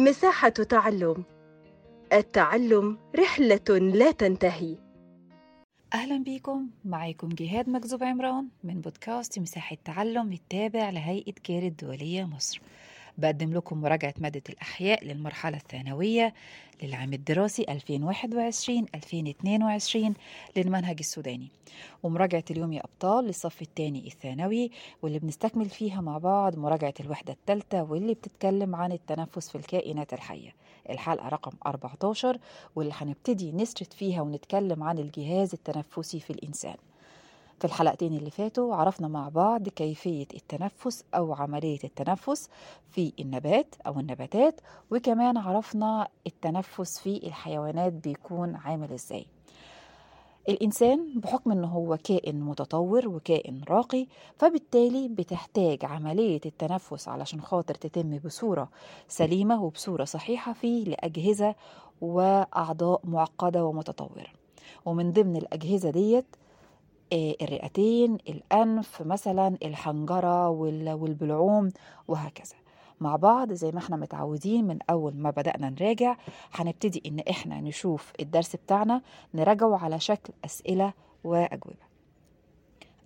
مساحة تعلم. التعلم رحلة لا تنتهي. أهلا بيكم. معاكم جهاد مكذوب عمران من بودكاست مساحة تعلم التابع لهيئة كير الدولية مصر. بقدم لكم مراجعة مادة الأحياء للمرحلة الثانوية للعام الدراسي 2021-2022 للمنهج السوداني. ومراجعة اليوم يا أبطال للصف الثاني الثانوي واللي بنستكمل فيها مع بعض مراجعة الوحدة الثالثة واللي بتتكلم عن التنفس في الكائنات الحية. الحلقة رقم 14 واللي هنبتدي نسرد فيها ونتكلم عن الجهاز التنفسي في الإنسان. في الحلقتين اللي فاتوا عرفنا مع بعض كيفية التنفس أو عملية التنفس في النبات أو النباتات وكمان عرفنا التنفس في الحيوانات بيكون عامل إزاي. الإنسان بحكم أنه هو كائن متطور وكائن راقي فبالتالي بتحتاج عملية التنفس علشان خاطر تتم بصورة سليمة وبصورة صحيحة فيه لأجهزة وأعضاء معقدة ومتطورة. ومن ضمن الأجهزة ديت الرئتين الأنف مثلا الحنجرة والبلعوم وهكذا. مع بعض زي ما إحنا متعودين من أول ما بدأنا نراجع هنبتدي إن إحنا نشوف الدرس بتاعنا نراجعه على شكل أسئلة وأجوبة.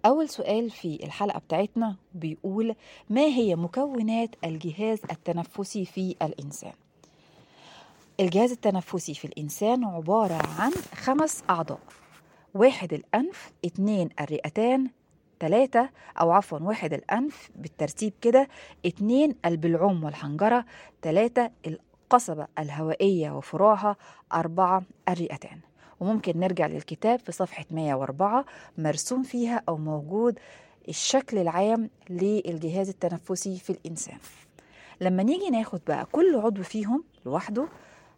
أول سؤال في الحلقة بتاعتنا بيقول ما هي مكونات الجهاز التنفسي في الإنسان؟ الجهاز التنفسي في الإنسان عبارة عن خمس أعضاء. واحد الأنف اتنين الرئتان تلاتة أو عفوا واحد الأنف بالترتيب كده اتنين البلعوم والحنجرة تلاتة القصبة الهوائية وفروعها أربعة الرئتان. وممكن نرجع للكتاب في صفحة 104 مرسوم فيها أو موجود الشكل العام للجهاز التنفسي في الإنسان. لما نيجي ناخد بقى كل عضو فيهم لوحده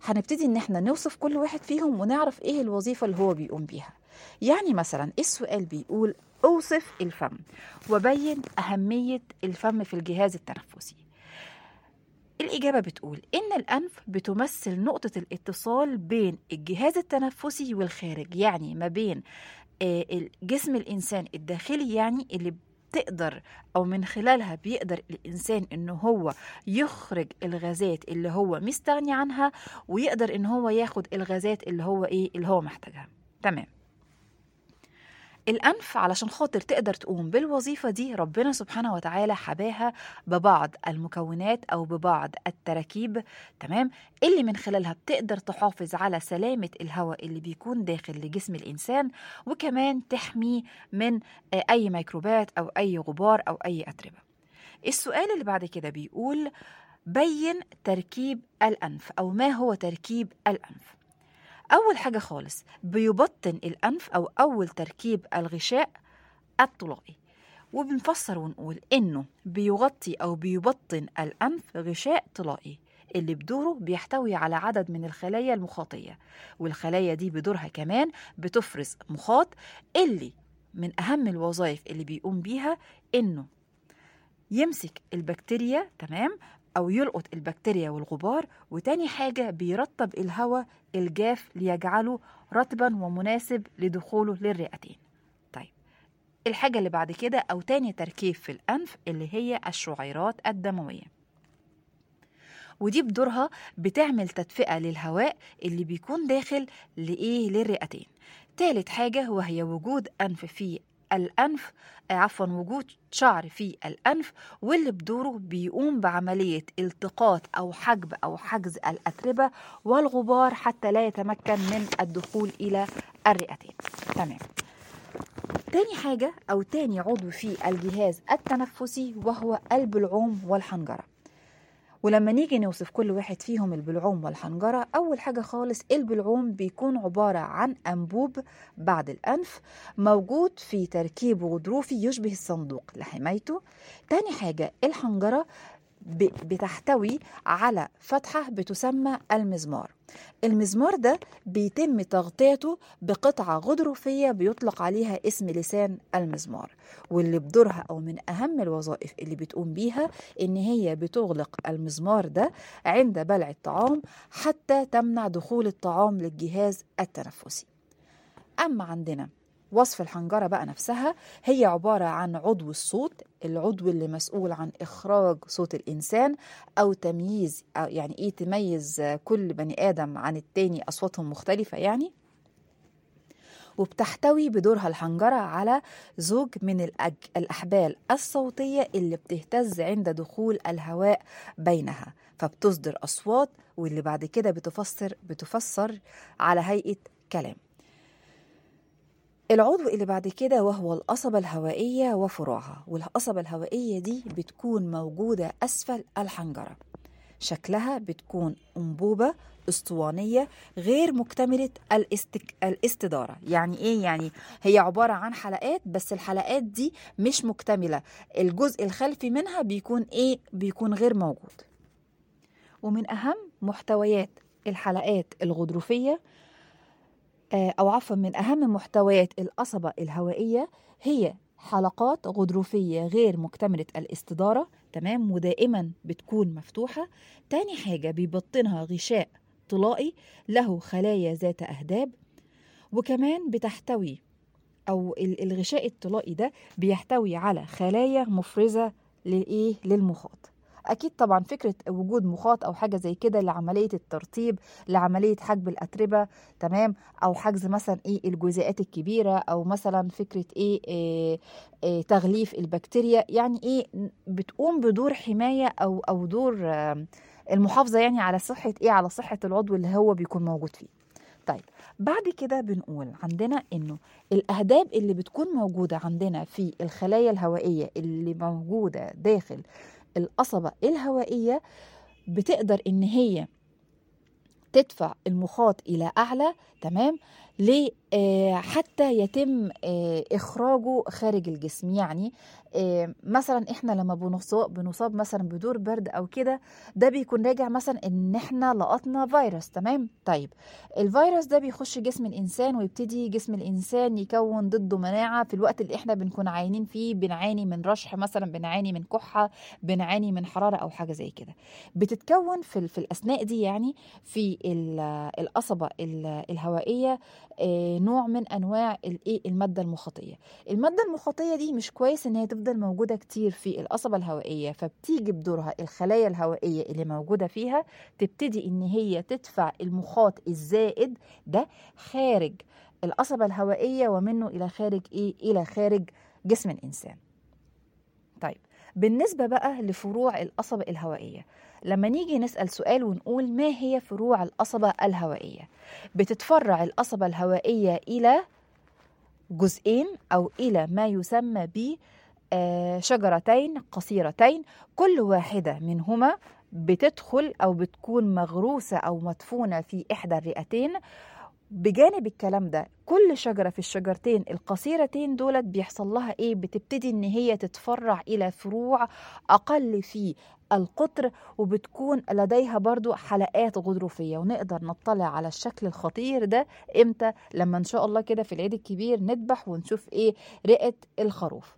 هنبتدي إن إحنا نوصف كل واحد فيهم ونعرف إيه الوظيفة اللي هو بيقوم بيها. يعني مثلا السؤال بيقول أوصف الفم وبين أهمية الفم في الجهاز التنفسي. الإجابة بتقول إن الأنف بتمثل نقطة الاتصال بين الجهاز التنفسي والخارج يعني ما بين جسم الإنسان الداخلي يعني اللي تقدر أو من خلالها بيقدر الإنسان ان هو يخرج الغازات اللي هو مستغني عنها ويقدر ان هو ياخد الغازات اللي هو إيه اللي هو محتاجها. تمام. الأنف علشان خاطر تقدر تقوم بالوظيفة دي ربنا سبحانه وتعالى حباها ببعض المكونات أو ببعض التراكيب تمام؟ اللي من خلالها بتقدر تحافظ على سلامة الهواء اللي بيكون داخل لجسم الإنسان وكمان تحميه من أي ميكروبات أو أي غبار أو أي أتربة. السؤال اللي بعد كده بيقول بين تركيب الأنف أو ما هو تركيب الأنف؟ أول حاجة خالص بيبطن الأنف أو أول تركيب الغشاء الطلائي وبنفسر ونقول إنه بيغطي أو بيبطن الأنف غشاء طلائي اللي بدوره بيحتوي على عدد من الخلايا المخاطية. والخلايا دي بدورها كمان بتفرز مخاط اللي من أهم الوظائف اللي بيقوم بيها إنه يمسك البكتيريا تمام؟ أو يلقط البكتيريا والغبار وتاني حاجة بيرطب الهواء الجاف ليجعله رطبا ومناسب لدخوله للرئتين. طيب الحاجة اللي بعد كده أو تاني تركيب في الأنف اللي هي الشعيرات الدموية. ودي بدورها بتعمل تدفئة للهواء اللي بيكون داخل لإيه؟ للرئتين. تالت حاجة وهي وجود أنف في الأنف عفوا وجود شعر في الأنف واللي بدوره بيقوم بعملية التقاط أو حجب أو حجز الأتربة والغبار حتى لا يتمكن من الدخول إلى الرئتين. تمام. تاني حاجة أو تاني عضو في الجهاز التنفسي وهو البلعوم والحنجرة. ولما نيجي نوصف كل واحد فيهم البلعوم والحنجرة أول حاجة خالص البلعوم بيكون عبارة عن أنبوب بعد الأنف موجود في تركيب غضروفي يشبه الصندوق لحمايته. تاني حاجة الحنجرة بتحتوي على فتحة بتسمى المزمار. المزمار ده بيتم تغطيته بقطعة غضروفية بيطلق عليها اسم لسان المزمار واللي بدورها أو من أهم الوظائف اللي بتقوم بيها إن هي بتغلق المزمار ده عند بلع الطعام حتى تمنع دخول الطعام للجهاز التنفسي. أما عندنا وصف الحنجرة بقى نفسها هي عبارة عن عضو الصوت العضو اللي مسؤول عن إخراج صوت الإنسان أو تمييز أو يعني إيه تميز كل بني آدم عن التاني أصواتهم مختلفة يعني. وبتحتوي بدورها الحنجرة على زوج من الأج... الأحبال الصوتية اللي بتهتز عند دخول الهواء بينها. فبتصدر أصوات واللي بعد كده بتفسر بتفسر على هيئة كلام. العضو اللي بعد كده وهو القصبة الهوائية وفروعها والقصبة الهوائية دي بتكون موجودة أسفل الحنجرة. شكلها بتكون أنبوبة أسطوانية غير مكتملة الاستك... الاستدارة. يعني إيه؟ يعني هي عبارة عن حلقات بس الحلقات دي مش مكتملة. الجزء الخلفي منها بيكون إيه؟ بيكون غير موجود. ومن أهم محتويات الحلقات الغضروفية أو عفوا من أهم محتويات القصبة الهوائية هي حلقات غضروفية غير مكتملة الاستدارة تمام ودائما بتكون مفتوحة. تاني حاجة بيبطنها غشاء طلائي له خلايا ذات أهداب. وكمان بتحتوي أو الغشاء الطلائي ده بيحتوي على خلايا مفرزة لإيه؟ للمخاط. أكيد طبعا فكرة وجود مخاط أو حاجة زي كده لعملية الترطيب لعملية حجب الأتربة تمام؟ أو حجز مثلا إيه الجزيئات الكبيرة أو مثلا فكرة إيه, إيه, إيه تغليف البكتيريا. يعني إيه بتقوم بدور حماية أو أو دور المحافظة يعني على صحة إيه على صحة العضو اللي هو بيكون موجود فيه. طيب بعد كده بنقول عندنا إنه الأهداب اللي بتكون موجودة عندنا في الخلايا الهوائية اللي موجودة داخل القصبة الهوائية بتقدر إن هي تدفع المخاط إلى أعلى تمام؟ حتى يتم آه إخراجه خارج الجسم. يعني آه مثلا إحنا لما بنصاب, بنصاب مثلا بدور برد أو كده ده بيكون راجع مثلا إن إحنا لقطنا فيروس. تمام؟ طيب الفيروس ده بيخش جسم الإنسان ويبتدي جسم الإنسان يكون ضده مناعة في الوقت اللي إحنا بنكون عاينين فيه بنعاني من رشح مثلا بنعاني من كحة بنعاني من حرارة أو حاجة زي كده. بتتكون في, في الأثناء دي يعني في القصبة الهوائية نوع من أنواع الايه المادة المخاطية. المادة المخاطية دي مش كويس إن هي تفضل موجودة كتير في القصبة الهوائية فبتيجي بدورها الخلايا الهوائية اللي موجودة فيها تبتدي إن هي تدفع المخاط الزائد ده خارج القصبة الهوائية ومنه إلى خارج إيه؟ إلى خارج جسم الإنسان. طيب بالنسبة بقى لفروع القصبة الهوائية. لما نيجي نسأل سؤال ونقول ما هي فروع القصبة الهوائية؟ بتتفرع القصبة الهوائية إلى جزئين أو إلى ما يسمى ب شجرتين قصيرتين كل واحدة منهما بتدخل أو بتكون مغروسة أو مدفونة في إحدى الرئتين. بجانب الكلام ده كل شجرة في الشجرتين القصيرتين دولت بيحصل لها إيه؟ بتبتدي إن هي تتفرع إلى فروع أقل في القطر وبتكون لديها برضو حلقات غضروفية. ونقدر نطلع على الشكل الخطير ده إمتى؟ لما إن شاء الله كده في العيد الكبير نذبح ونشوف إيه؟ رئة الخروف.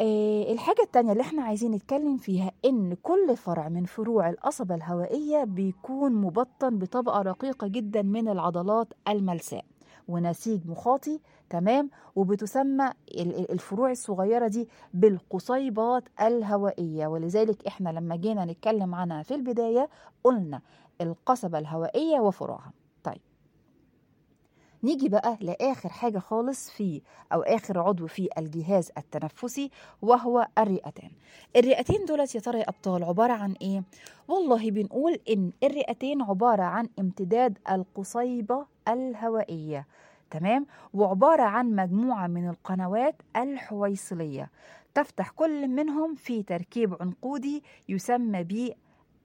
الحاجة التانية اللي إحنا عايزين نتكلم فيها إن كل فرع من فروع القصبة الهوائية بيكون مبطن بطبقة رقيقة جدا من العضلات الملساء. ونسيج مخاطي تمام؟ وبتسمى الفروع الصغيرة دي بالقصيبات الهوائية. ولذلك إحنا لما جينا نتكلم عنها في البداية قلنا القصبة الهوائية وفروعها. نيجي بقى لآخر حاجة خالص في أو آخر عضو في الجهاز التنفسي وهو الرئتين الرئتين دولت يا ترى يا أبطال عبارة عن إيه؟ والله بنقول إن الرئتين عبارة عن امتداد القصيبة الهوائية تمام وعبارة عن مجموعة من القنوات الحويصلية تفتح كل منهم في تركيب عنقودي يسمى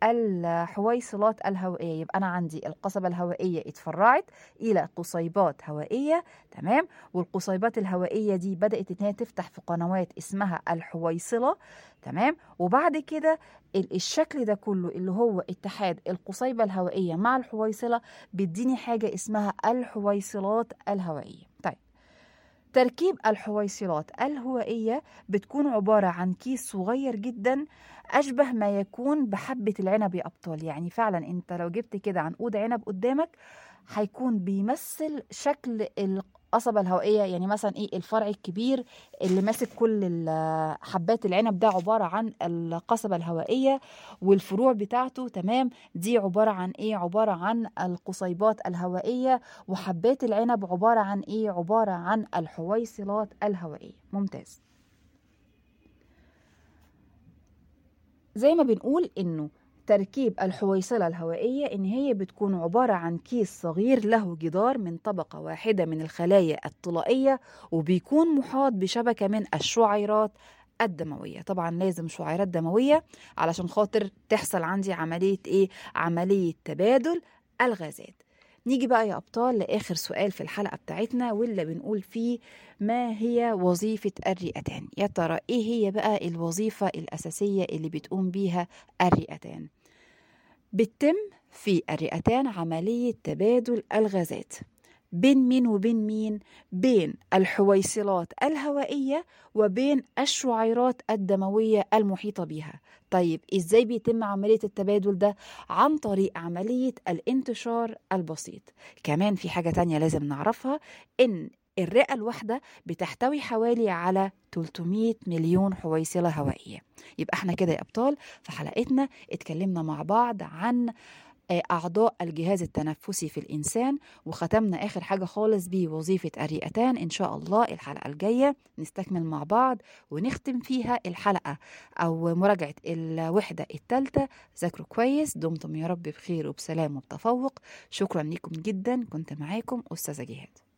الحويصلات الهوائية. يبقى أنا عندي القصبة الهوائية اتفرعت إلى قصيبات هوائية تمام؟ والقصيبات الهوائية دي بدأت إن هي تفتح في قنوات اسمها الحويصلة تمام؟ وبعد كده الشكل ده كله اللي هو اتحاد القصيبة الهوائية مع الحويصلة بيديني حاجة اسمها الحويصلات الهوائية. طيب تركيب الحويصلات الهوائية بتكون عبارة عن كيس صغير جدا أشبه ما يكون بحبة العنب يا أبطال. يعني فعلا أنت لو جبت كده عنقود عنب قدامك هيكون بيمثل شكل القصبة الهوائية. يعني مثلا إيه؟ الفرع الكبير اللي ماسك كل حبات العنب ده عبارة عن القصبة الهوائية والفروع بتاعته. تمام. دي عبارة عن إيه؟ عبارة عن القصيبات الهوائية وحبات العنب عبارة عن إيه؟ عبارة عن الحويصلات الهوائية. ممتاز. زي ما بنقول إنه تركيب الحويصلة الهوائية إن هي بتكون عبارة عن كيس صغير له جدار من طبقة واحدة من الخلايا الطلائية وبيكون محاط بشبكة من الشعيرات الدموية طبعا لازم شعيرات دموية علشان خاطر تحصل عندي عملية إيه؟ عملية تبادل الغازات نيجي بقى يا أبطال لآخر سؤال في الحلقة بتاعتنا واللي بنقول فيه ما هي وظيفة الرئتان؟ يا ترى إيه هي بقى الوظيفة الأساسية اللي بتقوم بيها الرئتان؟ بتتم في الرئتان عملية تبادل الغازات. بين مين وبين مين؟ بين الحويصلات الهوائية وبين الشعيرات الدموية المحيطة بها طيب إزاي بيتم عملية التبادل ده؟ عن طريق عملية الانتشار البسيط كمان في حاجة تانية لازم نعرفها إن الرئة الواحدة بتحتوي حوالي على 300 مليون حويصلة هوائية يبقى إحنا كده يا أبطال في حلقتنا اتكلمنا مع بعض عن أعضاء الجهاز التنفسي في الإنسان وختمنا آخر حاجة خالص بوظيفة الرئتان إن شاء الله الحلقة الجاية نستكمل مع بعض ونختم فيها الحلقة. أو مراجعة الوحدة الثالثة ذاكروا كويس دمتم يا رب بخير وبسلام وبتفوق. شكرا لكم جدا. كنت معاكم أستاذة جهاد.